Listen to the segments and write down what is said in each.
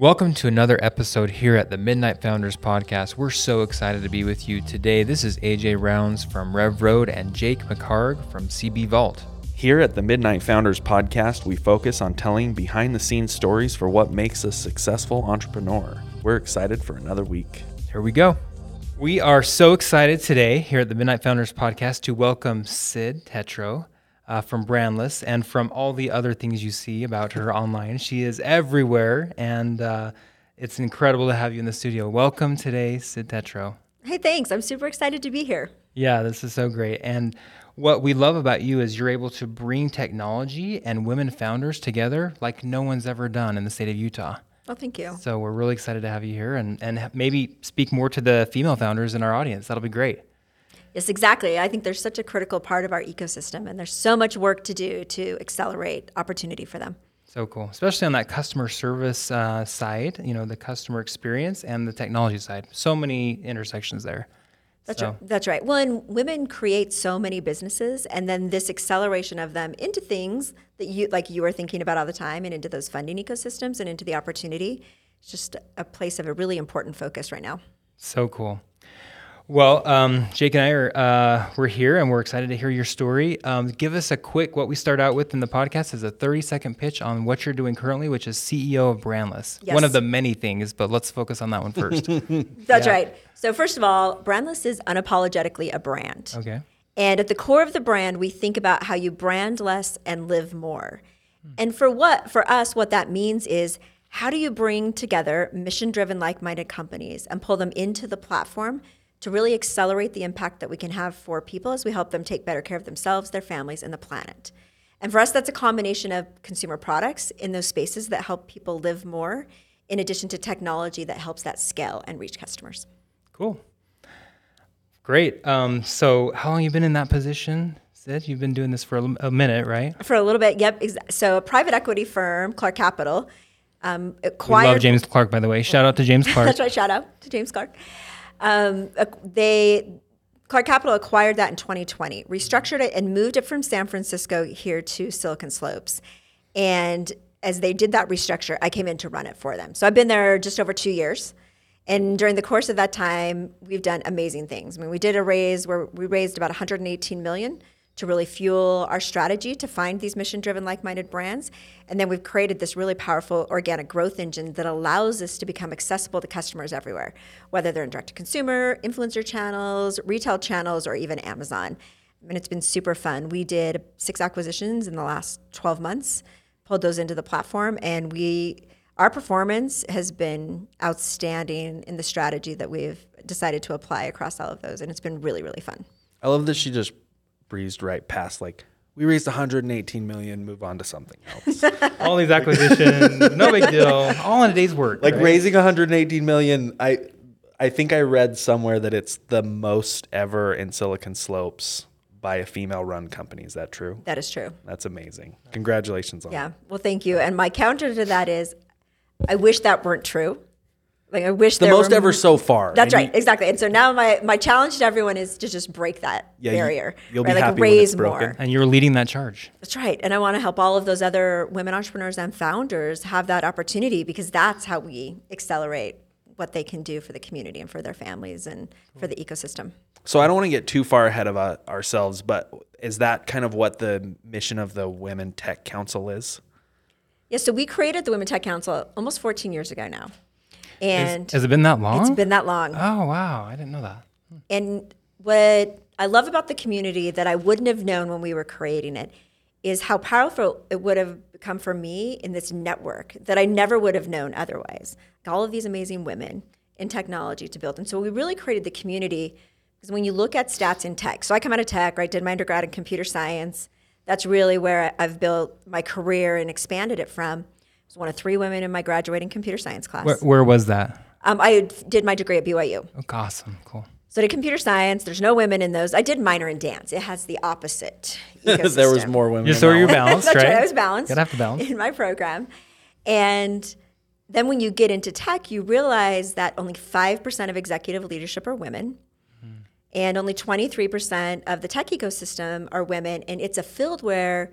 Welcome to another episode here at the Midnight Founders Podcast. We're so excited to be with you today. This is AJ Rounds from Rev Road and Jake McHarg from CB Vault. Here at the Midnight Founders Podcast, we focus on telling behind the scenes stories for what makes a successful entrepreneur. We're excited for another week. Here we go. We are so excited today here at the Midnight Founders Podcast to welcome Cyd Tetro uh, from Brandless and from all the other things you see about her online. She is everywhere, and uh, it's incredible to have you in the studio. Welcome today, Cyd Tetro. Hey, thanks. I'm super excited to be here. Yeah, this is so great. And what we love about you is you're able to bring technology and women founders together like no one's ever done in the state of Utah. Oh, thank you. So we're really excited to have you here and, and maybe speak more to the female founders in our audience. That'll be great. Yes, exactly. I think there's such a critical part of our ecosystem, and there's so much work to do to accelerate opportunity for them. So cool, especially on that customer service uh, side, you know, the customer experience and the technology side. So many intersections there. That's so. right. That's right. Well, and women create so many businesses, and then this acceleration of them into things that you like you are thinking about all the time, and into those funding ecosystems, and into the opportunity. It's just a place of a really important focus right now. So cool. Well, um, Jake and I are uh, we're here and we're excited to hear your story. Um, give us a quick what we start out with in the podcast is a 30 second pitch on what you're doing currently, which is CEO of Brandless. Yes. One of the many things, but let's focus on that one first. That's Yeah. right. So first of all, Brandless is unapologetically a brand. okay. And at the core of the brand, we think about how you brand less and live more. And for what for us what that means is how do you bring together mission-driven like-minded companies and pull them into the platform to really accelerate the impact that we can have for people as we help them take better care of themselves, their families, and the planet. And for us that's a combination of consumer products in those spaces that help people live more in addition to technology that helps that scale and reach customers. Cool. Great. Um, so, how long you been in that position, Cyd? You've been doing this for a, a minute, right? For a little bit, yep. So a private equity firm, Clark Capital, um, We acquired. love James Clark, by the way. Shout out to James Clark. That's right. Shout out to James Clark. Um, they Clark Capital acquired that in 2020, restructured it, and moved it from San Francisco here to Silicon Slopes. And as they did that restructure, I came in to run it for them. So I've been there just over two years. And during the course of that time, we've done amazing things. I mean, we did a raise where we raised about 118 million to really fuel our strategy to find these mission-driven, like-minded brands. And then we've created this really powerful organic growth engine that allows us to become accessible to customers everywhere, whether they're in direct-to-consumer, influencer channels, retail channels, or even Amazon. And it's been super fun. We did six acquisitions in the last 12 months, pulled those into the platform, and we our performance has been outstanding in the strategy that we've decided to apply across all of those, and it's been really, really fun. I love that she just breezed right past like we raised 118 million, move on to something else. all these acquisitions, no big deal. All in a day's work. like right? raising 118 million, I I think I read somewhere that it's the most ever in Silicon Slopes by a female run company. Is that true? That is true. That's amazing. Congratulations on Yeah. Well, thank you. And my counter to that is, I wish that weren't true. Like I wish the there most were ever so far. That's And you- right, exactly. And so now my my challenge to everyone is to just break that Yeah, barrier. you'll be like happy when raise it's broken. more. And you're leading that charge. That's right. And I want to help all of those other women entrepreneurs and founders have that opportunity because that's how we accelerate what they can do for the community and for their families and for the ecosystem. So I don't want to get too far ahead of uh, ourselves, but is that kind of what the mission of the Women Tech Council is? Yeah, so we created the Women Tech Council almost 14 years ago now. And Has it been that long? it's been that long. oh, wow. I didn't know that. Hmm. And what I love about the community that I wouldn't have known when we were creating it is how powerful it would have become for me in this network that I never would have known otherwise. Like all of these amazing women in technology to build. And so we really created the community because when you look at stats in tech, so I come out of tech, right? Did my undergrad in computer science. That's really where I've built my career and expanded it from. I was one of three women in my graduating computer science class. Where, where was that? Um, I did my degree at BYU. Oh, awesome. Cool. So I did computer science. There's no women in those. I did minor in dance. It has the opposite. Because there was more women. Just in so you're balanced, That's right? right. I was balanced. Gotta have to balance. in my program. And then when you get into tech, you realize that only 5% of executive leadership are women. And only 23% of the tech ecosystem are women. And it's a field where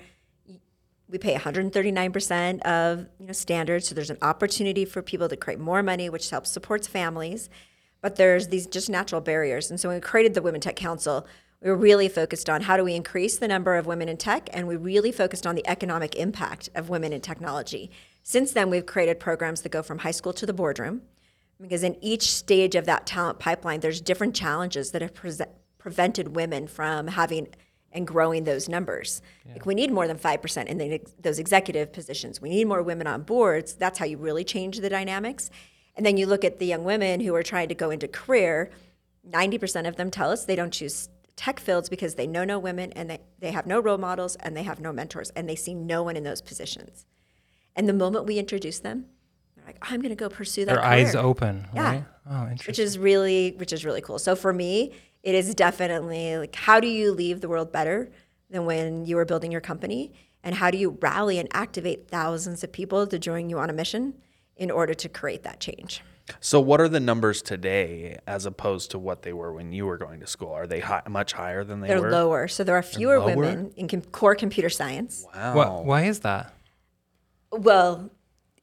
we pay 139% of you know standards, so there's an opportunity for people to create more money, which helps supports families. But there's these just natural barriers, and so when we created the Women Tech Council, we were really focused on how do we increase the number of women in tech, and we really focused on the economic impact of women in technology. Since then, we've created programs that go from high school to the boardroom, because in each stage of that talent pipeline, there's different challenges that have pre- prevented women from having and growing those numbers. Yeah. Like we need more than 5% in the, those executive positions. We need more women on boards. That's how you really change the dynamics. And then you look at the young women who are trying to go into career, 90% of them tell us they don't choose tech fields because they know no women and they, they have no role models and they have no mentors and they see no one in those positions. And the moment we introduce them, they're like, I'm going to go pursue that. Their career. eyes open. Yeah. Right? Oh, interesting. Which is really, which is really cool. So for me, it is definitely like, how do you leave the world better than when you were building your company? And how do you rally and activate thousands of people to join you on a mission in order to create that change? So, what are the numbers today as opposed to what they were when you were going to school? Are they high, much higher than they They're were? They're lower. So, there are fewer women in com- core computer science. Wow. What, why is that? Well,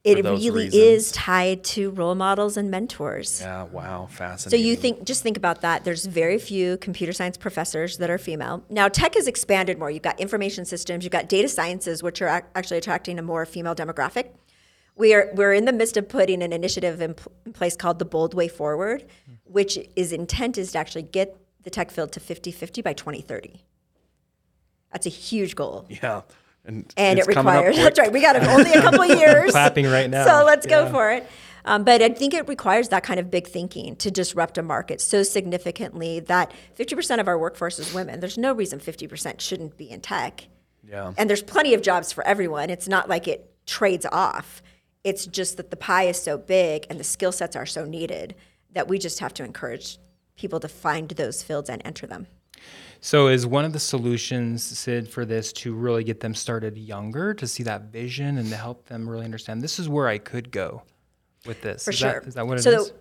it really reasons. is tied to role models and mentors. Yeah, wow, fascinating. So you think, just think about that. There's very few computer science professors that are female. Now, tech has expanded more. You've got information systems, you've got data sciences, which are ac- actually attracting a more female demographic. We are we're in the midst of putting an initiative in, pl- in place called the Bold Way Forward, which is intent is to actually get the tech field to 50-50 by 2030. That's a huge goal. Yeah. And, and it's it requires that's right we got only a couple years. Clapping right now. so let's go for it. Um, but i think it requires that kind of big thinking to disrupt a market so significantly that 50% of our workforce is women. There's no reason 50% shouldn't be in tech. Yeah. and there's plenty of jobs for everyone. It's not like it trades off. It's just that the pie is so big and the skill sets are so needed that we just have to encourage people to find those fields and enter them So, is one of the solutions, Cyd, for this to really get them started younger, to see that vision and to help them really understand this is where I could go with this? For is sure. That, is that what it is? so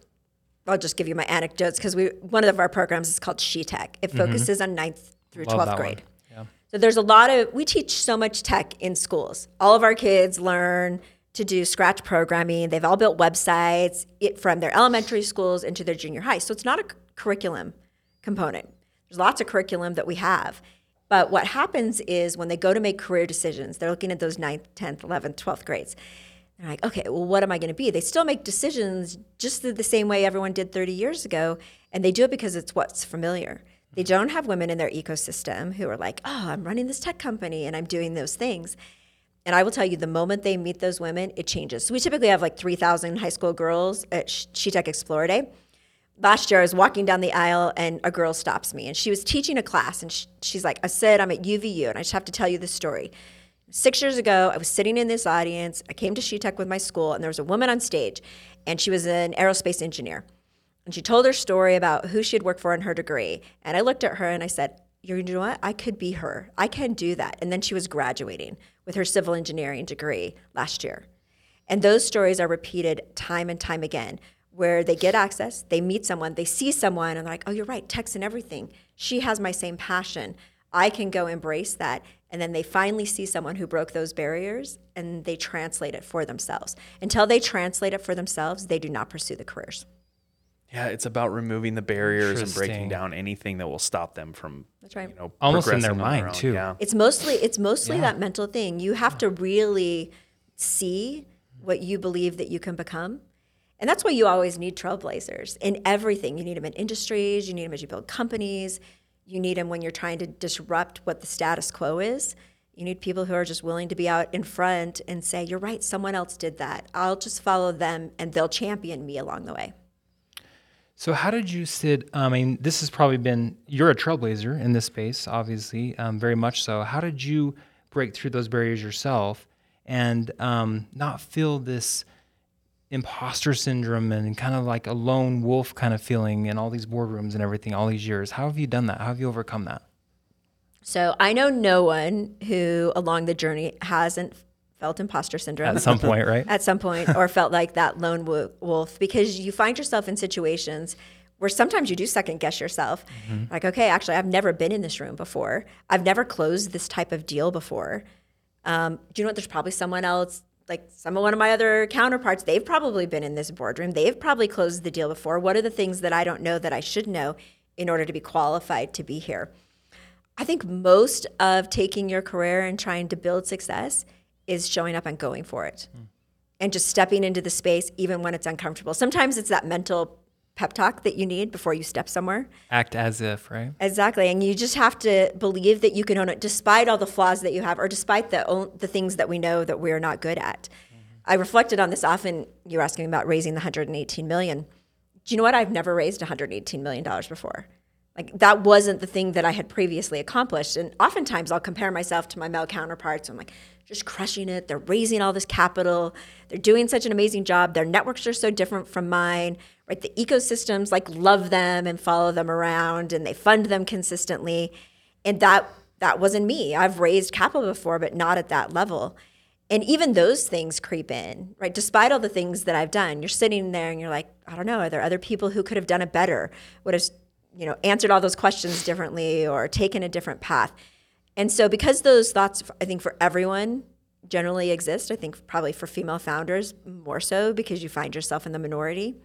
I'll just give you my anecdotes because we one of our programs is called She Tech. It focuses on ninth through Mm-hmm. Twelfth grade. Yeah. So there's a lot of we teach so much tech in schools. All of our kids learn to do scratch programming. They've all built websites it, from their elementary schools into their junior high. So it's not a curriculum component. There's lots of curriculum that we have. But what happens is when they go to make career decisions, they're looking at those 9th, 10th, 11th, 12th grades. They're like, okay, well, what am I going to be? They still make decisions just the same way everyone did 30 years ago, and they do it because it's what's familiar. They mm-hmm. don't have women in their ecosystem who are like, oh, I'm running this tech company and I'm doing those things. And I will tell you, the moment they meet those women, it changes. So we typically have like 3,000 high school girls at She Tech Explorer Day. Last year, I was walking down the aisle and a girl stops me, and she was teaching a class, and she, she's like, "I said I'm at UVU, and I just have to tell you this story." Six years ago, I was sitting in this audience. I came to She Tech with my school, and there was a woman on stage, and she was an aerospace engineer. And she told her story about who she had worked for in her degree. And I looked at her and I said, You know what? I could be her. I can do that. And then she was graduating with her civil engineering degree last year. And those stories are repeated time and time again, where they get access, they meet someone, they see someone, and they're like, oh, you're right, text and everything. She has my same passion. I can go embrace that. And then they finally see someone who broke those barriers and they translate it for themselves. Until they translate it for themselves, they do not pursue the careers. Yeah, it's about removing the barriers and breaking down anything that will stop them from That's right. you know Almost in their mind, own. too. Yeah. It's mostly it's mostly that mental thing. You have to really see what you believe that you can become. And that's why you always need trailblazers in everything. You need them in industries, you need them as you build companies, you need them when you're trying to disrupt what the status quo is. You need people who are just willing to be out in front and say, You're right, someone else did that. I'll just follow them and they'll champion me along the way. So, how did you, Cyd? I mean, this has probably been, you're a trailblazer in this space, obviously, um, very much so. How did you break through those barriers yourself and um, not feel this imposter syndrome and kind of like a lone wolf kind of feeling in all these boardrooms and everything all these years? How have you done that? How have you overcome that? So I know no one who along the journey hasn't felt imposter syndrome. At some point, right? at some point or felt like that lone wolf because you find yourself in situations where sometimes you do second guess yourself. Like, okay, actually, I've never been in this room before. I've never closed this type of deal before. Um, do you know what? There's probably someone else, like some of one of my other counterparts. They've probably been in this boardroom. They've probably closed the deal before. What are the things that I don't know that I should know in order to be qualified to be here? I think most of taking your career and trying to build success is showing up and going for it hmm. and just stepping into the space even when it's uncomfortable. Sometimes it's that mental pep talk that you need before you step somewhere. Act as if, right? Exactly. And you just have to believe that you can own it despite all the flaws that you have or despite the the things that we know that we're not good at. Mm-hmm. I reflected on this often. You were asking about raising the 118 million. Do you know what? I've never raised 118 million dollars before. Like that wasn't the thing that I had previously accomplished. And oftentimes I'll compare myself to my male counterparts. I'm like, just crushing it. They're raising all this capital. They're doing such an amazing job. Their networks are so different from mine, right? The ecosystems like love them and follow them around and they fund them consistently. And that that wasn't me. I've raised capital before, but not at that level. And even those things creep in, right? Despite all the things that I've done, you're sitting there and you're like, I don't know, are there other people who could have done it better? Would have you know, answered all those questions differently or taken a different path. And so, because those thoughts, I think for everyone generally exist, I think probably for female founders more so because you find yourself in the minority.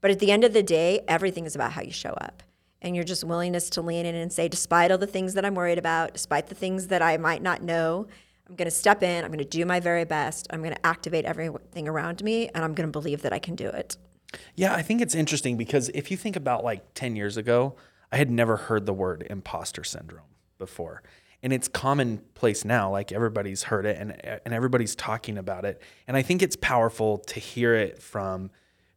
But at the end of the day, everything is about how you show up and your just willingness to lean in and say, despite all the things that I'm worried about, despite the things that I might not know, I'm going to step in, I'm going to do my very best, I'm going to activate everything around me, and I'm going to believe that I can do it. Yeah, I think it's interesting because if you think about like 10 years ago, I had never heard the word imposter syndrome before. And it's commonplace now, like everybody's heard it and uh, and everybody's talking about it. And I think it's powerful to hear it from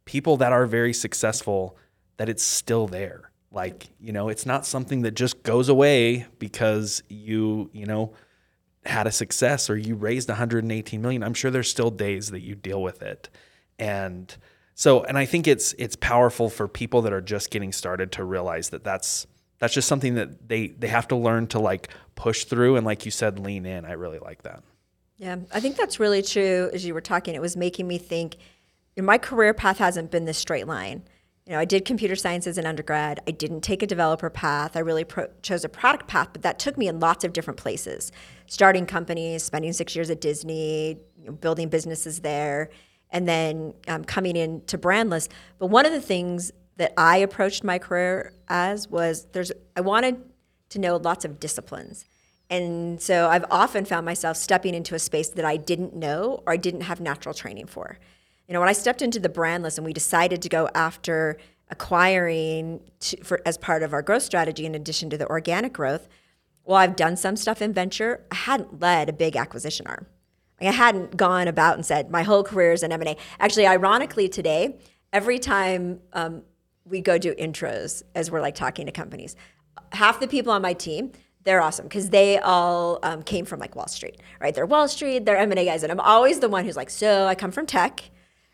people that are very successful that it's still there. Like, you know, it's not something that just goes away because you, you know, had a success or you raised 118 million. I'm sure there's still days that you deal with it. And so, and I think it's it's powerful for people that are just getting started to realize that that's that's just something that they they have to learn to like push through and like you said lean in. I really like that. Yeah, I think that's really true. As you were talking, it was making me think. You know, my career path hasn't been this straight line. You know, I did computer science as an undergrad. I didn't take a developer path. I really pro- chose a product path, but that took me in lots of different places. Starting companies, spending six years at Disney, you know, building businesses there and then um, coming into Brandless. But one of the things that I approached my career as was there's I wanted to know lots of disciplines. And so I've often found myself stepping into a space that I didn't know or I didn't have natural training for. You know, when I stepped into the Brandless and we decided to go after acquiring to, for, as part of our growth strategy in addition to the organic growth, well, I've done some stuff in venture. I hadn't led a big acquisition arm. I hadn't gone about and said my whole career is in M&A. Actually, ironically today, every time um, we go do intros as we're like talking to companies, half the people on my team, they're awesome because they all um, came from like Wall Street, right? They're Wall Street, they're M&A guys. And I'm always the one who's like, so I come from tech,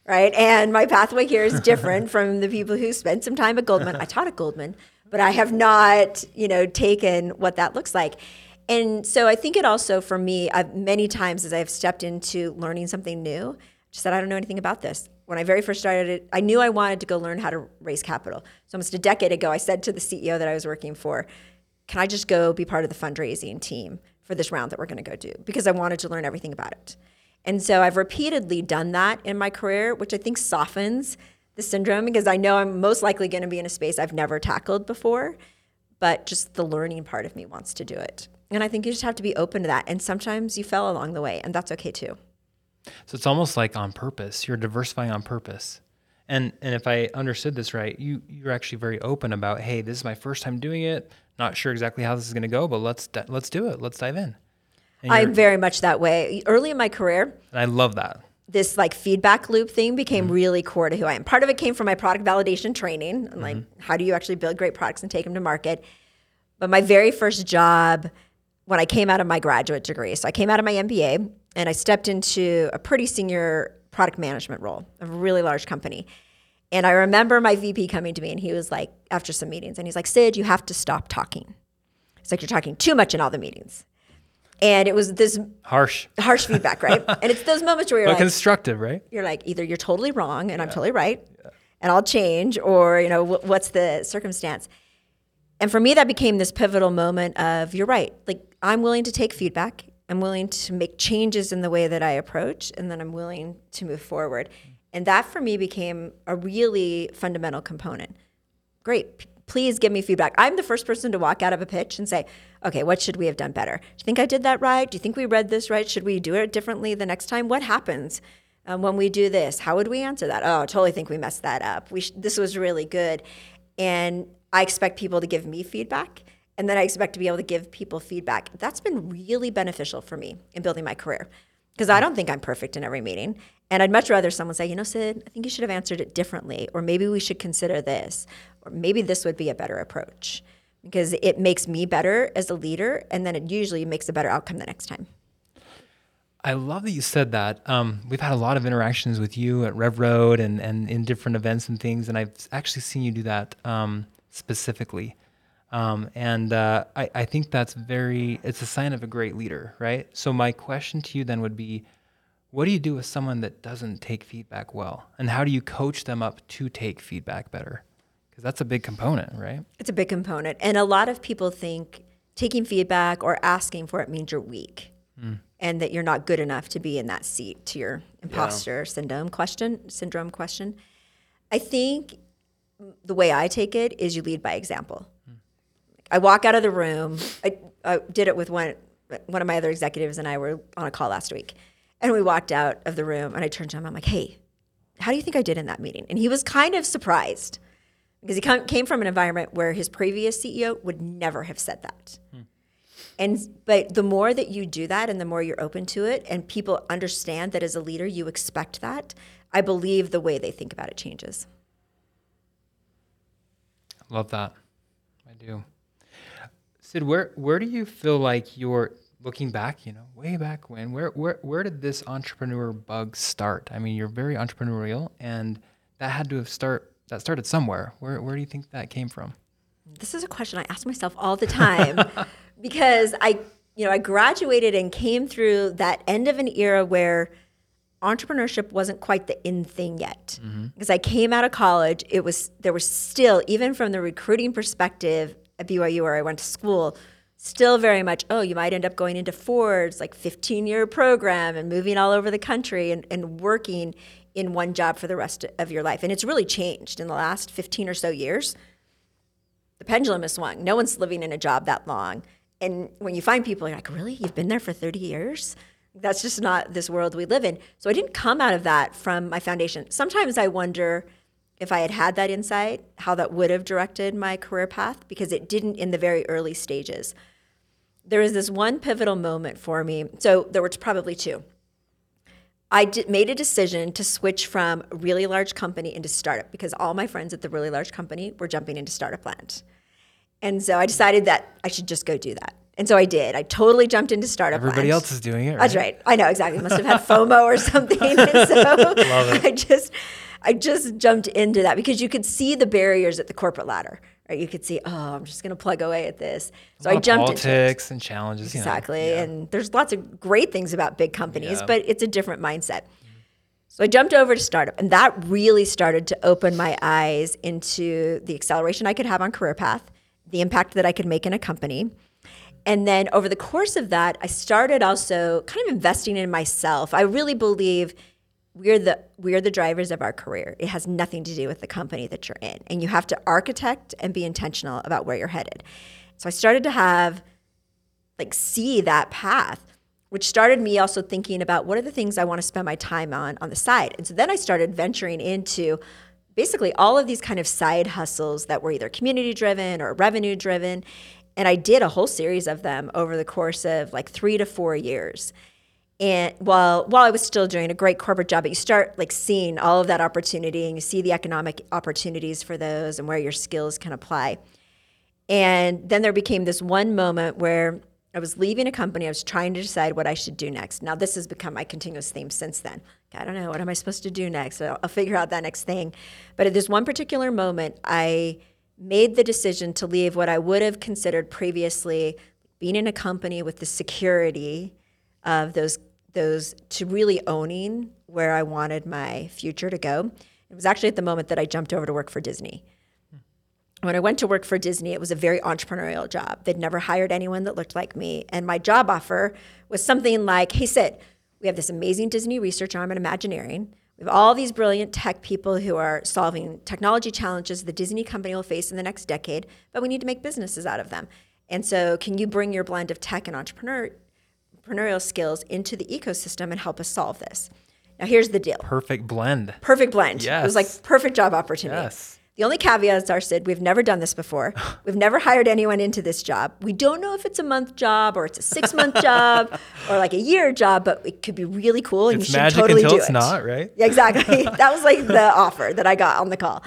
right? And my pathway here is different from the people who spent some time at Goldman. I taught at Goldman, but I have not, you know, taken what that looks like. And so I think it also, for me, I've, many times as I've stepped into learning something new, just said, I don't know anything about this. When I very first started it, I knew I wanted to go learn how to raise capital. So almost a decade ago, I said to the CEO that I was working for, can I just go be part of the fundraising team for this round that we're going to go do? Because I wanted to learn everything about it. And so I've repeatedly done that in my career, which I think softens the syndrome because I know I'm most likely going to be in a space I've never tackled before, but just the learning part of me wants to do it. And I think you just have to be open to that. And sometimes you fell along the way, and that's okay too. So it's almost like on purpose. You're diversifying on purpose. And and if I understood this right, you you're actually very open about, hey, this is my first time doing it. Not sure exactly how this is going to go, but let's let's do it. Let's dive in. I'm very much that way. Early in my career, and I love that. This like feedback loop thing became mm-hmm. really core to who I am. Part of it came from my product validation training, and like mm-hmm. how do you actually build great products and take them to market. But my very first job when I came out of my graduate degree. So I came out of my MBA and I stepped into a pretty senior product management role of a really large company. And I remember my VP coming to me and he was like, after some meetings, and he's like, Cyd, you have to stop talking. It's like you're talking too much in all the meetings. And it was this harsh, harsh feedback, right? and it's those moments where you're but like, constructive, right? You're like, either you're totally wrong and yeah. I'm totally right, yeah. and I'll change, or you know, what's the circumstance? And for me, that became this pivotal moment of you're right. Like I'm willing to take feedback I'm willing to make changes in the way that I approach, and then I'm willing to move forward. And that for me became a really fundamental component. Great. Please give me feedback. I'm the first person to walk out of a pitch and say, okay, what should we have done better? Do you think I did that right? Do you think we read this right? Should we do it differently the next time? What happens um, when we do this? How would we answer that? Oh, I totally think we messed that up. We sh- this was really good. And I expect people to give me feedback and then I expect to be able to give people feedback. That's been really beneficial for me in building my career because I don't think I'm perfect in every meeting. And I'd much rather someone say, you know, Cyd, I think you should have answered it differently, or maybe we should consider this, or maybe this would be a better approach because it makes me better as a leader, and then it usually makes a better outcome the next time. I love that you said that. Um, we've had a lot of interactions with you at Rev Road and, and in different events and things, and I've actually seen you do that um, specifically. Um, and uh, I, I think that's very, it's a sign of a great leader, right? So, my question to you then would be what do you do with someone that doesn't take feedback well? And how do you coach them up to take feedback better? Because that's a big component, right? It's a big component. And a lot of people think taking feedback or asking for it means you're weak and that you're not good enough to be in that seat to your imposter syndrome question, syndrome question. I think the way I take it is you lead by example. I walk out of the room. I, I did it with one one of my other executives and I were on a call last week. And we walked out of the room and I turned to him. I'm like, "Hey, how do you think I did in that meeting?" And he was kind of surprised because he come, came from an environment where his previous CEO would never have said that. And but the more that you do that and the more you're open to it and people understand that as a leader you expect that, I believe the way they think about it changes. Love that. I do. Cyd, where where do you feel like you're looking back, you know, way back when, where where where did this entrepreneur bug start? I mean, you're very entrepreneurial and that had to have start that started somewhere. Where where do you think that came from? This is a question I ask myself all the time because I, you know, I graduated and came through that end of an era where entrepreneurship wasn't quite the in thing yet. Mm-hmm. Because I came out of college, it was there was still even from the recruiting perspective at BYU where I went to school, still very much, oh, you might end up going into Ford's like 15 year program and moving all over the country and, and working in one job for the rest of your life. And it's really changed in the last 15 or so years the pendulum has swung. No one's living in a job that long. And when you find people, you're like, really? You've been there for 30 years? That's just not this world we live in. So I didn't come out of that from my foundation. Sometimes I wonder if I had had that insight, how that would have directed my career path, because it didn't in the very early stages. There was this one pivotal moment for me. So there were probably two. I made a decision to switch from really large company into startup because all my friends at the really large company were jumping into startup land. And so I decided that I should just go do that. And so I did. I totally jumped into startup Everybody else is doing it, right? That's right. I know exactly. Must have had FOMO or something. And so I just I just jumped into that because you could see the barriers at the corporate ladder. Right? You could see, oh, I'm just going to plug away at this. So I jumped into it. politics and challenges. you know. Exactly. Yeah. And there's lots of great things about big companies, Yeah. but it's a different mindset. So I jumped over to startup, and that really started to open my eyes into the acceleration I could have on career path, the impact that I could make in a company. And then over the course of that, I started also kind of investing in myself. I really believe we're the we're the drivers of our career. It has nothing to do with the company that you're in. And you have to architect and be intentional about where you're headed. So I started to have like see that path which started me also thinking about what are the things I want to spend my time on on the side. And so then I started venturing into basically all of these kind of side hustles that were either community driven or revenue driven. And I did a whole series of them over the course of like 3 to 4 years. And while while I was still doing a great corporate job, but you start like seeing all of that opportunity and you see the economic opportunities for those and where your skills can apply. And then there became this one moment where I was leaving a company. I was trying to decide what I should do next. Now, this has become my continuous theme since then. I don't know. What am I supposed to do next? I'll, I'll figure out that next thing. But at this one particular moment, I made the decision to leave what I would have considered previously being in a company with the security of those those to really owning where I wanted my future to go. It was actually at the moment that I jumped over to work for Disney. when I went to work for Disney, it was a very entrepreneurial job. They'd never hired anyone that looked like me. And my job offer was something like hey, Cyd, we have this amazing Disney research arm at Imagineering. We have all these brilliant tech people who are solving technology challenges the Disney company will face in the next decade, but we need to make businesses out of them. And so, can you bring your blend of tech and entrepreneur, entrepreneurial skills into the ecosystem and help us solve this? Now, here's the deal Perfect blend. perfect blend. Yes. It was like perfect job opportunity. Yes. The only caveats are, Cyd, we've never done this before. We've never hired anyone into this job. We don't know if it's a month job or it's a six month job or like a year job, but it could be really cool and It's you should totally until do it's it. not, right? Yeah, exactly. that was like the offer that I got on the call.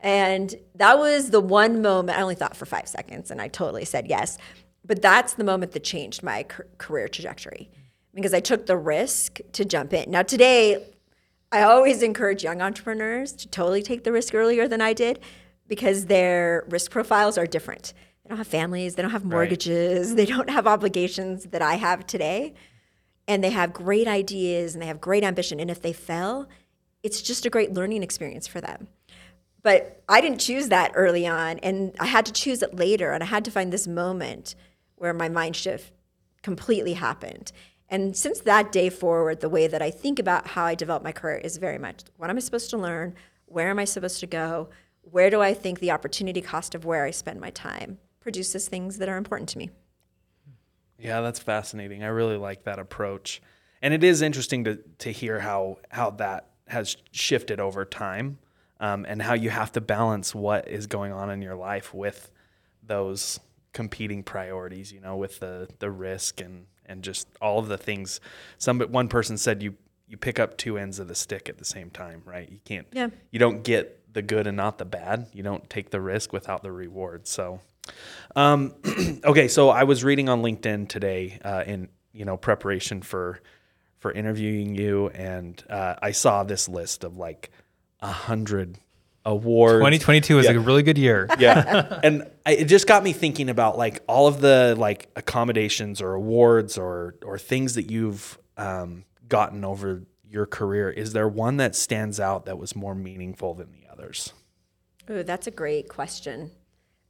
And that was the one moment, I only thought for five seconds and I totally said yes. But that's the moment that changed my career trajectory because I took the risk to jump in. Now, today, I always encourage young entrepreneurs to totally take the risk earlier than I did because their risk profiles are different. They don't have families, they don't have mortgages, they don't have obligations that I have today. And they have great ideas and they have great ambition. And if they fail, it's just a great learning experience for them. But I didn't choose that early on, and I had to choose it later. And I had to find this moment where my mind shift completely happened. And since that day forward, the way that I think about how I develop my career is very much what am I supposed to learn? Where am I supposed to go? Where do I think the opportunity cost of where I spend my time produces things that are important to me? Yeah, that's fascinating. I really like that approach. And it is interesting to to hear how how that has shifted over time, um, and how you have to balance what is going on in your life with those competing priorities. You know, with the the risk and and just all of the things. Some one person said you you pick up two ends of the stick at the same time, right? You can't. Yeah. You don't get the good and not the bad. You don't take the risk without the reward. So. Um, okay, so I was reading on LinkedIn today uh, in you know preparation for for interviewing you, and uh, I saw this list of like a hundred awards. 2022 was Yeah. a really good year. yeah, and I, it just got me thinking about like all of the like accommodations or awards or or things that you've um, gotten over your career. Is there one that stands out that was more meaningful than the others? Oh, that's a great question.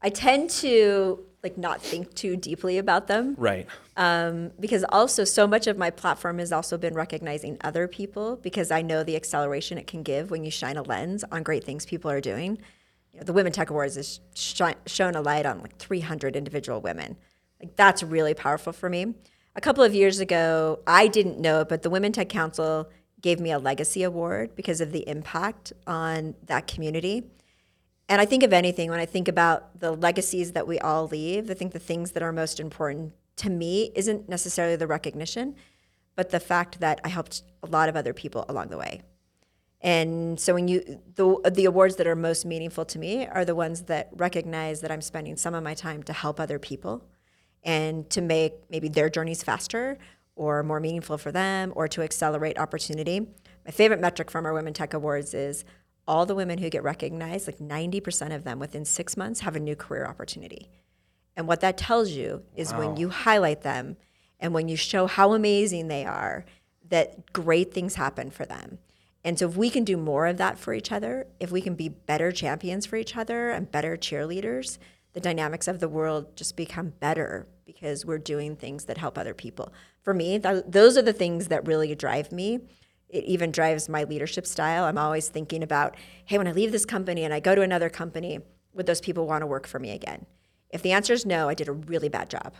I tend to like not think too deeply about them Right. um, because also so much of my platform has also been recognizing other people because I know the acceleration it can give when you shine a lens on great things people are doing. You know, the Women Tech Awards has shi- shown a light on like 300 individual women. Like that's really powerful for me. A couple of years ago, I didn't know it, but the Women Tech Council gave me a legacy award because of the impact on that community. And I think of anything when I think about the legacies that we all leave, I think the things that are most important to me isn't necessarily the recognition, but the fact that I helped a lot of other people along the way. And so when you the the awards that are most meaningful to me are the ones that recognize that I'm spending some of my time to help other people and to make maybe their journeys faster or more meaningful for them or to accelerate opportunity. My favorite metric from our Women Tech Awards is all the women who get recognized, like 90% of them within six months have a new career opportunity. And what that tells you is when you highlight them and when you show how amazing they are, that great things happen for them. And so if we can do more of that for each other, if we can be better champions for each other and better cheerleaders, the dynamics of the world just become better because we're doing things that help other people. For me, th- those are the things that really drive me. It even drives my leadership style. I'm always thinking about, hey, when I leave this company and I go to another company, would those people want to work for me again? If the answer is no, I did a really bad job.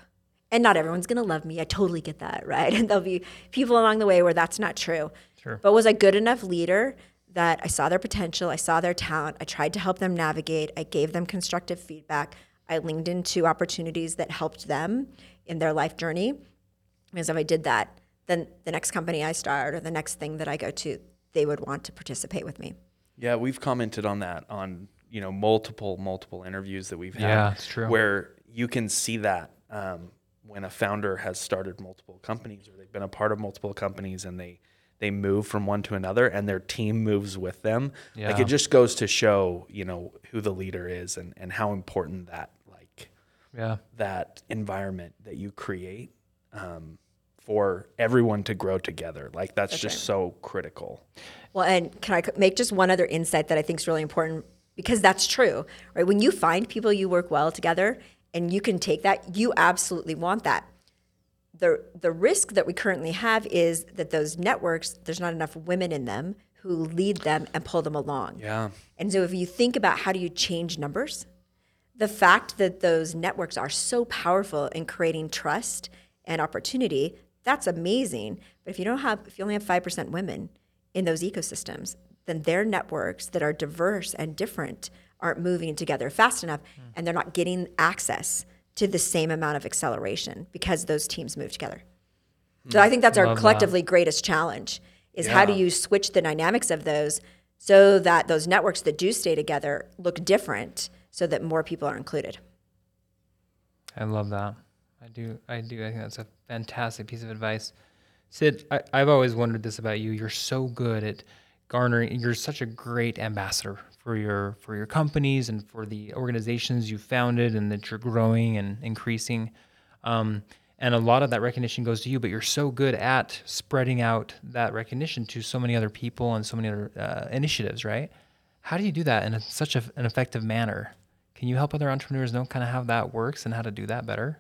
And not everyone's going to love me. I totally get that, right? And there'll be people along the way where that's not true. Sure. But was I good enough leader that I saw their potential, I saw their talent, I tried to help them navigate, I gave them constructive feedback, I leaned into opportunities that helped them in their life journey. Because if I did that, then the next company I start or the next thing that I go to, they would want to participate with me. Yeah, we've commented on that on you know multiple multiple interviews that we've had. Yeah, it's true. Where you can see that um, when a founder has started multiple companies or they've been a part of multiple companies and they they move from one to another and their team moves with them. Like it just goes to show you know who the leader is and and how important that like Yeah. that environment that you create um, for everyone to grow together. Like that's just so critical. Well, and can I make just one other insight that I think is really important because that's true, right? When you find people you work well together and you can take that, you absolutely want that. The, the risk that we currently have is that those networks, there's not enough women in them who lead them and pull them along. Yeah. And so if you think about how do you change numbers, the fact that those networks are so powerful in creating trust and opportunity, that's amazing. But if you don't have if you only have 5% women in those ecosystems, then their networks that are diverse and different aren't moving together fast enough hmm. and they're not getting access to the same amount of acceleration because those teams move together. So I hmm. think that's our Love that. collectively greatest challenge is how do you switch the dynamics of those so that those networks that do stay together look different so that more people are included. I love that. I do. I do. I think that's a fantastic piece of advice. Cyd, I, I've always wondered this about you. You're so good at garnering. You're such a great ambassador for your for your companies and for the organizations you founded and that you're growing and increasing. Um, and a lot of that recognition goes to you, but you're so good at spreading out that recognition to so many other people and so many other uh, initiatives, right? How do you do that in a, such a, an effective manner? Can you help other entrepreneurs know kind of how that works and how to do that better?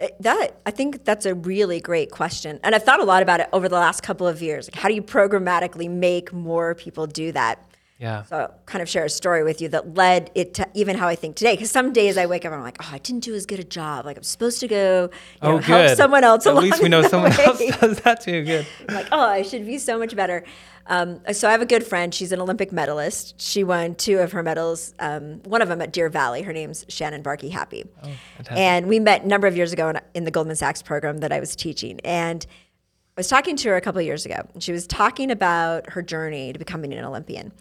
Uh, That I think that's a really great question, and I've thought a lot about it over the last couple of years. Like, how do you programmatically make more people do that? Yeah. So I'll kind of share a story with you that led it to even how I think today. Because some days I wake up and I'm like, oh, I didn't do as good a job. Like I'm supposed to go, you know, oh, help someone else. At least we know someone else way. does that too. Good. I'm like, oh, I should be so much better. Um, so I have a good friend. She's an Olympic medalist. She won two of her medals. Um, one of them at Deer Valley. Her name's Shannon Bahrke Happe. Oh, fantastic. and we met a number of years ago in, in the Goldman Sachs program that I was teaching. And I was talking to her a couple of years ago. And she was talking about her journey to becoming an Olympian.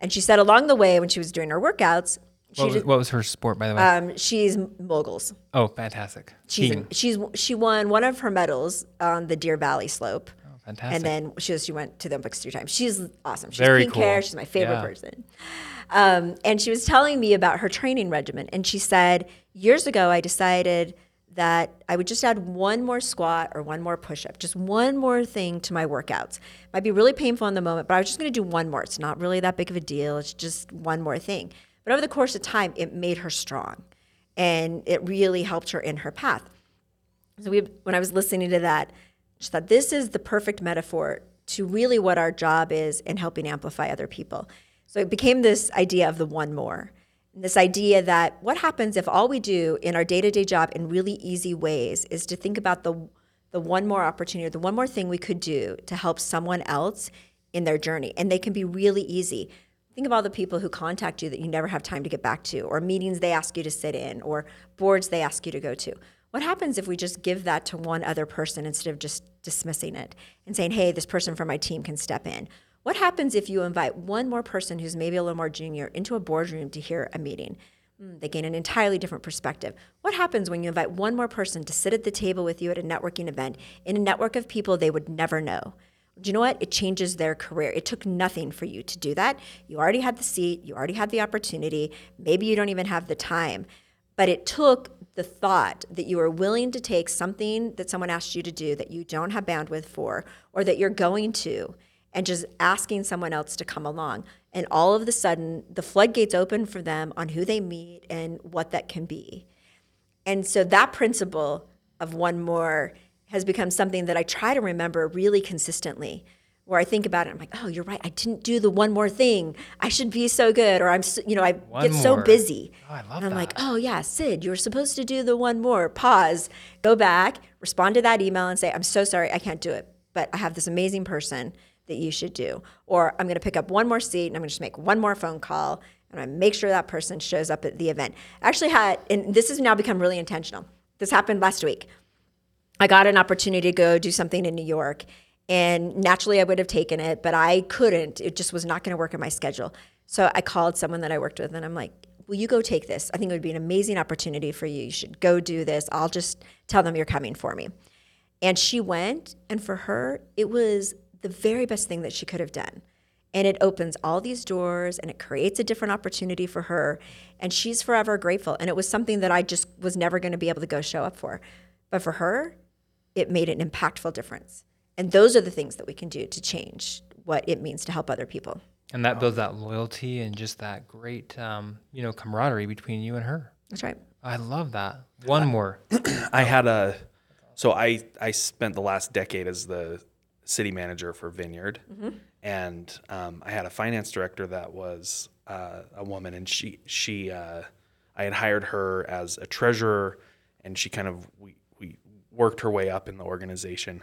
And she said along the way when she was doing her workouts, she What was, what was her sport, by the way? um, she's moguls. oh, fantastic. She's, she's she won one of her medals on the Deer Valley slope. Oh, fantastic. And then she was, she went to the Olympics three times. She's awesome. She's Very pink hair. cool. She's my favorite Yeah. person. Um, and she was telling me about her training regimen. And she said, years ago, I decided that I would just add one more squat or one more push up, just one more thing to my workouts. Might be really painful in the moment, but I was just to do one more. It's not really that big of a deal. It's just one more thing. But over the course of time, it made her strong and it really helped her in her path. So we, when I was listening to that, just thought this is the perfect metaphor to really what our job is in helping amplify other people. So it became this idea of the one more. And this idea that what happens if all we do in our day-to-day job in really easy ways is to think about the the one more opportunity, or the one more thing we could do to help someone else in their journey. And they can be really easy. Think of all the people who contact you that you never have time to get back to, or meetings they ask you to sit in, or boards they ask you to go to. What happens if we just give that to one other person instead of just dismissing it and saying, hey, this person from my team can step in? What happens if you invite one more person who's maybe a little more junior into a boardroom to hear a meeting? Mm, They gain an entirely different perspective. What happens when you invite one more person to sit at the table with you at a networking event in a network of people they would never know? Do you know what? It changes their career. It took nothing for you to do that. You already had the seat, you already had the opportunity. Maybe you don't even have the time, but it took the thought that you are willing to take something that someone asked you to do that you don't have bandwidth for or that you're going to and just asking someone else to come along. And all of a sudden, the floodgates open for them on who they meet and what that can be. And so that principle of one more has become something that I try to remember really consistently. Where I think about it, I'm like, oh, you're right. I didn't do the one more thing. I should be so good, or I'm, so, you know, I One get so busy. Oh, I love and I'm like, oh yeah, Cyd, you're supposed to do the one more. Pause, go back, respond to that email, and say, I'm so sorry, I can't do it, but I have this amazing person that you should do. Or I'm going to pick up one more seat and I'm going to just make one more phone call and to make sure that person shows up at the event. I actually had, and this has now become really intentional. This happened last week. I got an opportunity to go do something in New York. And naturally, I would have taken it, but I couldn't. It just was not going to work in my schedule. So I called someone that I worked with and I'm like, Will you go take this? I think it would be an amazing opportunity for you. You should go do this. I'll just tell them you're coming for me. And she went, and for her, it was the very best thing that she could have done. And it opens all these doors and it creates a different opportunity for her. And she's forever grateful. And it was something that I just was never going to be able to go show up for. But for her, it made an impactful difference. And those are the things that we can do to change what it means to help other people. And that builds that loyalty and just that great, um, you know, camaraderie between you and her. That's right. I love that. One more. I had a so I I spent the last decade as the city manager for Vineyard, and um, I had a finance director that was uh, a woman, and she she uh, I had hired her as a treasurer, and she kind of we we worked her way up in the organization,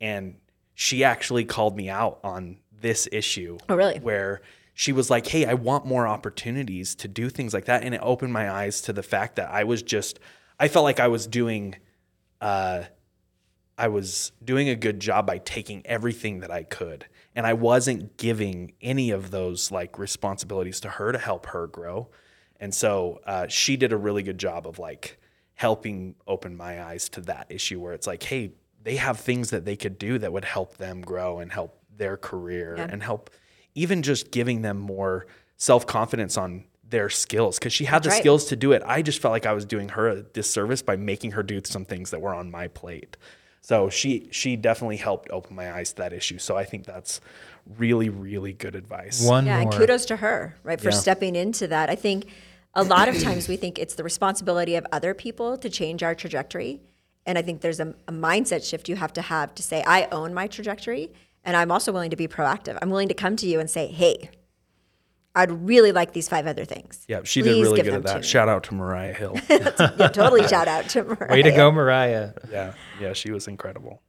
and she actually called me out on this issue. Oh, really? Where she was like, "Hey, I want more opportunities to do things like that," and it opened my eyes to the fact that I was just I felt like I was doing uh, I was doing a good job by taking everything that I could. And I wasn't giving any of those like responsibilities to her to help her grow. And so uh, she did a really good job of like helping open my eyes to that issue where it's like, hey, they have things that they could do that would help them grow and help their career Yeah. and help even just giving them more self confidence on their skills because she had the right. skills to do it. I just felt like I was doing her a disservice by making her do some things that were on my plate. So she she definitely helped open my eyes to that issue. So I think that's really really good advice. One Yeah, more. and kudos to her, right, for Yeah. stepping into that. I think a lot of times we think it's the responsibility of other people to change our trajectory. And I think there's a, a mindset shift you have to have to say, I own my trajectory, and I'm also willing to be proactive. I'm willing to come to you and say, hey, I'd really like these five other things. Yeah, she did really good at that. Shout out to Mariah Hill. Yeah, totally shout out to Mariah. Way to go, Mariah. yeah, yeah, she was incredible.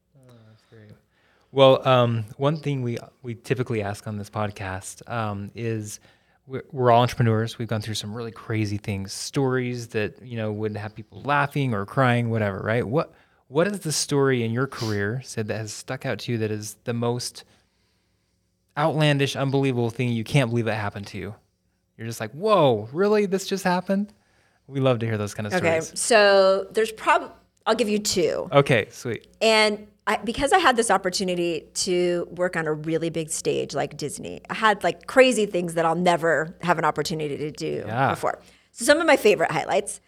Well, um, one thing we we typically ask on this podcast um, is we're, we're all entrepreneurs. We've gone through some really crazy things, stories that you know would have people laughing or crying, whatever. Right? What what is the story in your career, Cyd, that has stuck out to you that is the most outlandish, unbelievable thing you can't believe it happened to you? You're just like, whoa, really? This just happened? We love to hear those kind of Okay, stories. Okay, so there's probably, I'll give you two. Okay, sweet. And I, because I had this opportunity to work on a really big stage like Disney, I had like crazy things that I'll never have an opportunity to do Yeah. before. So some of my favorite highlights.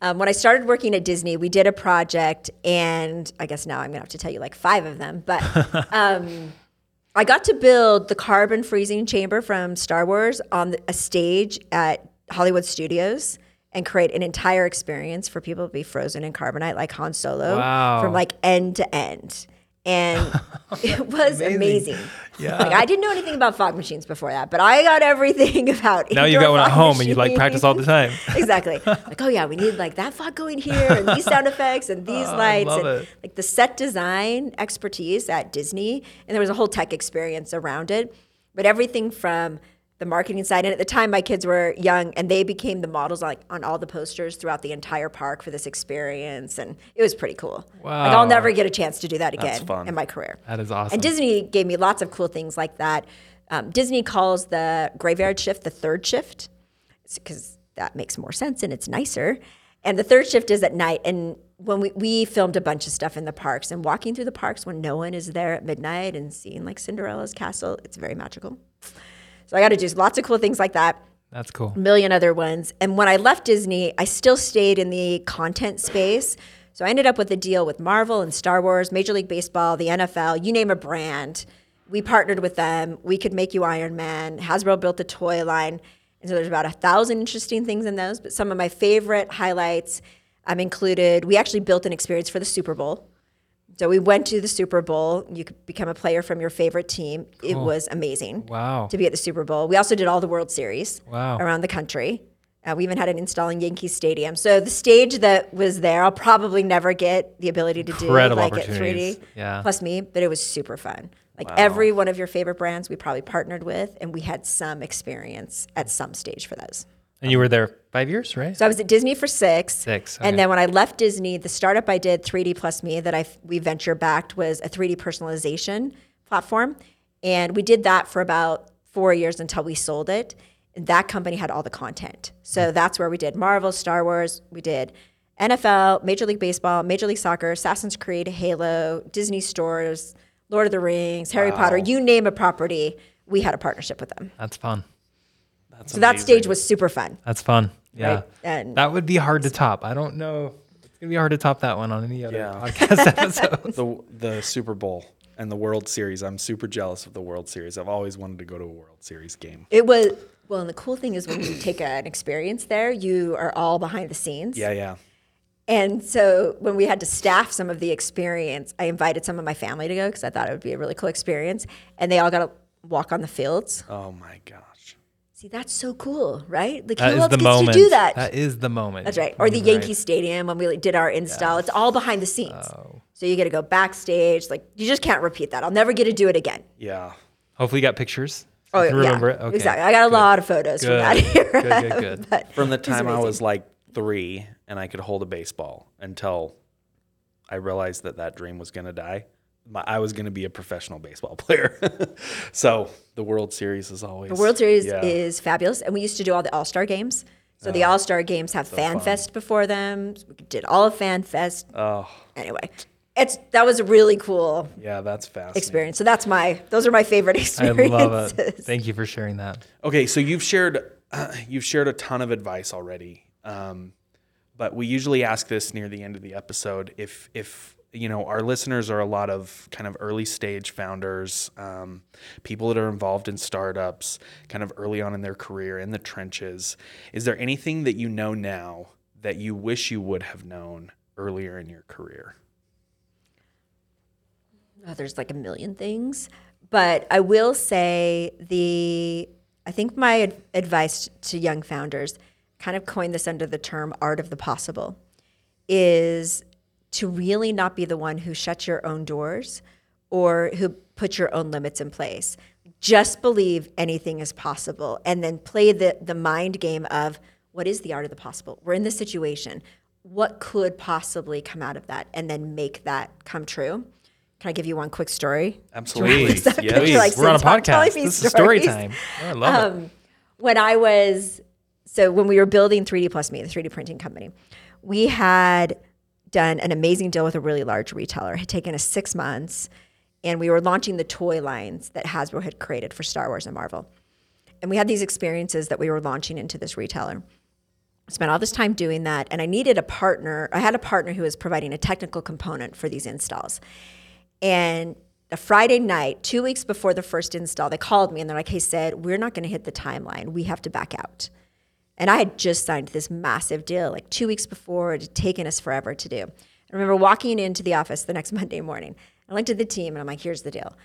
Um, when I started working at Disney, we did a project, and I guess now I'm gonna have to tell you like five of them. But um, I got to build the carbon freezing chamber from Star Wars on a stage at Hollywood Studios and create an entire experience for people to be frozen in carbonite like Han Solo Wow. from like end to end. And it was amazing. Yeah. Like I didn't know anything about fog machines before that, but I got everything about it. Now indoor got one at home and you like practice all the time. exactly. Like, oh yeah, we need like that fog going here and these sound effects and these Oh, lights and it. like the set design expertise at Disney. And there was a whole tech experience around it. But everything from the marketing side, and at the time my kids were young and they became the models like on all the posters throughout the entire park for this experience. And it was pretty cool. Like Wow. I'll never get a chance to do that again in my career. That is awesome. And Disney gave me lots of cool things like that. Um, Disney calls the graveyard shift the third shift because that makes more sense and it's nicer. And the third shift is at night. And when we, we filmed a bunch of stuff in the parks and walking through the parks when no one is there at midnight and seeing like Cinderella's castle, it's very magical. So I got to do lots of cool things like that That's cool. a million other ones. And when I left Disney, I still stayed in the content space. So I ended up with a deal with Marvel and Star Wars, Major League Baseball, the NFL, you name a brand. We partnered with them. We could make you Iron Man. Hasbro built a toy line. And so there's about a thousand interesting things in those. But some of my favorite highlights um, included we actually built an experience for the Super Bowl. So we went to the Super Bowl. You could become a player from your favorite team. It was amazing Wow. to be at the Super Bowl. We also did all the World Series Wow. around the country. Uh, we even had an install in Yankee Stadium. So the stage that was there, I'll probably never get the ability to Incredible do like at 3D Yeah. plus me, but it was super fun. Like every one of your favorite brands, we probably partnered with, and we had some experience at some stage for those. And you were there five years, right? So I was at Disney for six. Six, okay. And then when I left Disney, the startup I did, 3D Plus Me, that I we venture backed was a 3D personalization platform, and we did that for about four years until we sold it. And that company had all the content. So mm. that's where we did Marvel, Star Wars. We did NFL, Major League Baseball, Major League Soccer, Assassin's Creed, Halo, Disney stores, Lord of the Rings, Harry Potter. You name a property, we had a partnership with them. That's fun. That's So that stage was super fun. That's fun. Yeah. Right. And- that would be hard to top. I don't know. It's gonna be hard to top that one on any other Yeah. podcast episode. the the Super Bowl And the World Series, I'm super jealous of the World Series. I've always wanted to go to a World Series game. It was well, and the cool thing is when you take an experience there, you are all behind the scenes. Yeah, yeah. And so when we had to staff some of the experience, I invited some of my family to go because I thought it would be a really cool experience, and they all got to walk on the fields. Oh my gosh. See, that's so cool, right? Like That who is else the gets moment. to do that? That is the moment. That's right. Or the You're Yankee Stadium when we did our install. It's all behind the scenes. Oh. So you get to go backstage. Like you just can't repeat that. I'll never get to do it again. Yeah. Hopefully, you got pictures. Oh, You can yeah. remember it. Okay. Exactly. I got a lot of photos Good. from that here. Good, good, good. From the time I was like three and I could hold a baseball until I realized that that dream was going to die. My, I was going to be a professional baseball player. so the World Series is always. the World Series yeah. is fabulous. And we used to do all the All Star games. So the All Star games have Fan fun. Fest before them. We did all of Fan Fest. Oh, Anyway, it's that was a really cool yeah, that's fascinating. experience. So that's my those are my favorite I experiences. love it. Thank you for sharing that. Okay, so you've shared you've shared a ton of advice already, um, but we usually ask this near the end of the episode. If if you know our listeners are a lot of kind of early stage founders, um, people that are involved in startups, kind of early on in their career in the trenches. Is there anything that you know now that you wish you would have known earlier in your career? Oh, there's like a million things, but I will say the I think my ad- advice to young founders, kind of coined this under the term art of the possible, is to really not be the one who shuts your own doors or who puts your own limits in place. Just believe anything is possible and then play the the mind game of what is the art of the possible? We're in this situation. What could possibly come out of that and then make that come true? Can I give you one quick story? Absolutely. Please. Yes. Like, We're on a podcast. This is story time. Oh, I love it. Um, when I was so when we were building 3D Plus Me, the 3D printing company, we had done an amazing deal with a really large retailer. It had taken us six months, and we were launching the toy lines that Hasbro had created for Star Wars and Marvel. And we had these experiences that we were launching into this retailer. Spent all this time doing that, and I needed a partner. I had a partner who was providing a technical component for these installs. And a Friday night, two weeks before the first install, they called me and they're like, hey, Cyd, we're not going to hit the timeline. We have to back out. And I had just signed this massive deal like two weeks before. It had taken us forever to do. I remember walking into the office the next Monday morning. I looked at the team and I'm like, here's the deal.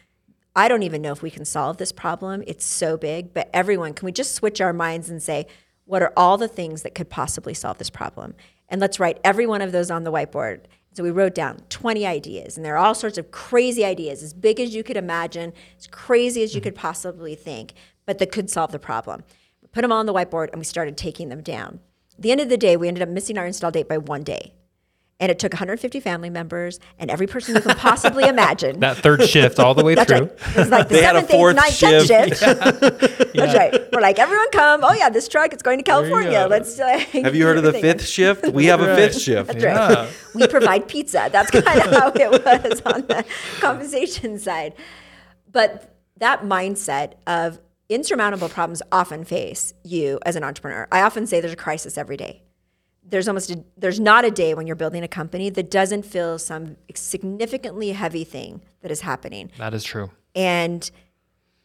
I don't even know if we can solve this problem. It's so big, but everyone, can we just switch our minds and say, what are all the things that could possibly solve this problem? And let's write every one of those on the whiteboard. So we wrote down 20 ideas, and there are all sorts of crazy ideas, as big as you could imagine, as crazy as you mm-hmm. could possibly think, but that could solve the problem. We put them all on the whiteboard, and we started taking them down. At the end of the day, we ended up missing our install date by one day. And it took 150 family members and every person you can possibly imagine. That third shift all the way That's through. right. It was like the They had a seventh, eighth, fourth ninth, tenth shift. shift. That's right. We're like, everyone come. Oh yeah, this truck is going to California. Let's. Uh, Have you heard of the fifth shift? We have a fifth shift. That's Yeah. right. We provide pizza. That's kind of how it was on the compensation side. But that mindset of insurmountable problems often face you as an entrepreneur. I often say there's a crisis every day. There's almost a, there's not a day when you're building a company that doesn't feel some significantly heavy thing that is happening. That is true. And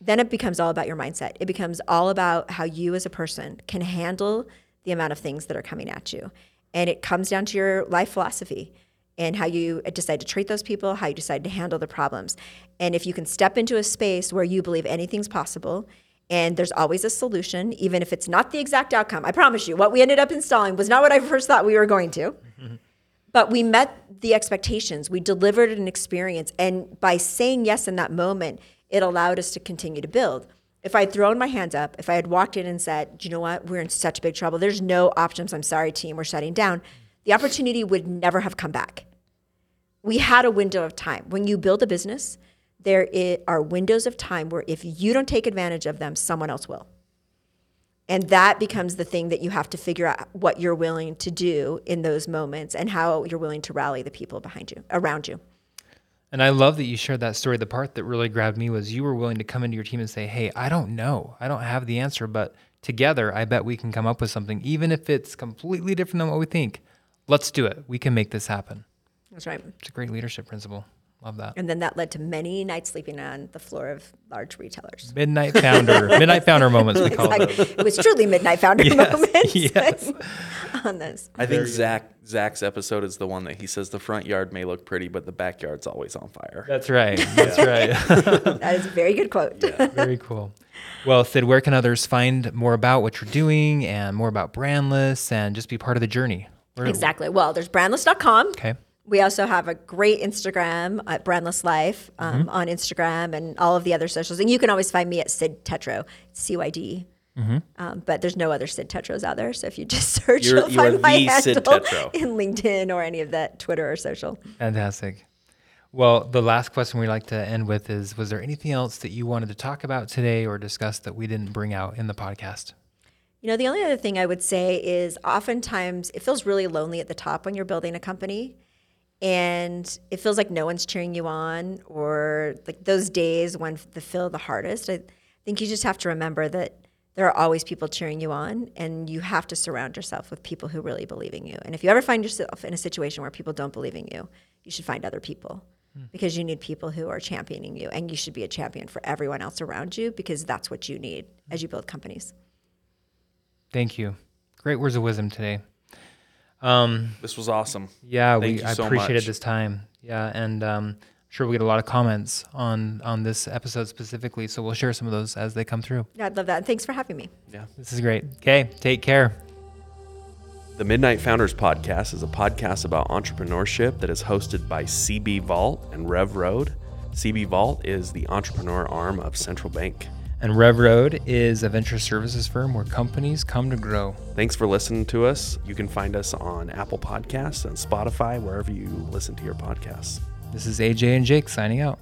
then it becomes all about your mindset. It becomes all about how you as a person can handle the amount of things that are coming at you. And it comes down to your life philosophy and how you decide to treat those people, how you decide to handle the problems. And if you can step into a space where you believe anything's possible and there's always a solution, even if it's not the exact outcome, I promise you, what we ended up installing was not what I first thought we were going to. But we met the expectations. We delivered an experience. And by saying yes in that moment it allowed us to continue to build. If i had thrown my hands up if i had walked in and said you know what? We're in such big trouble. There's no options. I'm sorry team. We're shutting down. The opportunity would never have come back. We had a window of time. When you build a business there i- are windows of time where if you don't take advantage of them someone else will and that becomes the thing that you have to figure out what you're willing to do in those moments and how you're willing to rally the people behind you, around you. And I love that you shared that story. The part that really grabbed me was you were willing to come into your team and say, Hey, I don't know. I don't have the answer, but together, I bet we can come up with something, even if it's completely different than what we think. Let's do it. We can make this happen. That's right. It's a great leadership principle. Love that. And then that led to many nights sleeping on the floor of large retailers. Midnight founder, midnight founder moments we call Exactly. those. It was truly midnight founder Yes, moments yes. on this. I think Zach Zach's episode is the one that he says the front yard may look pretty, but the backyard's always on fire. That's right. That's right. That is a very good quote. Very cool. Well, Cyd, where can others find more about what you're doing and more about Brandless and just be part of the journey? Where- exactly. Well, there's brandless.com. Okay. We also have a great Instagram at Brandless Life um, Mm-hmm. on Instagram and all of the other socials. And you can always find me at Cyd Tetro, C Y D. Mm-hmm. Um, but there's no other Cyd Tetros out there. So if you just search, You're- you'll you find my handle Cyd Tetro. in LinkedIn or any of that Twitter or social. Fantastic. Well, the last question we like to end with is Was there anything else that you wanted to talk about today or discuss that we didn't bring out in the podcast? You know, the only other thing I would say is oftentimes it feels really lonely at the top when you're building a company and it feels like no one's cheering you on or like those days when the feel the hardest. I think you just have to remember that there are always people cheering you on and you have to surround yourself with people who really believe in you. And if you ever find yourself in a situation where people don't believe in you, you should find other people hmm. because you need people who are championing you and you should be a champion for everyone else around you because that's what you need as you build companies. Thank you. Great words of wisdom today. Um, This was awesome. yeah, Thank we you I so appreciated much. this time. Yeah, and um, I'm sure we'll get a lot of comments on on this episode specifically. So we'll share some of those as they come through. Yeah, I'd love that. And thanks for having me. Yeah. This is great. Okay, take care. The Midnight Founders Podcast is a podcast about entrepreneurship that is hosted by CB Vault and Rev Road. CB Vault is the entrepreneur arm of Central Bank. And Rev Road is a venture services firm where companies come to grow. Thanks for listening to us. You can find us on Apple Podcasts and Spotify, wherever you listen to your podcasts. This is AJ and Jake signing out.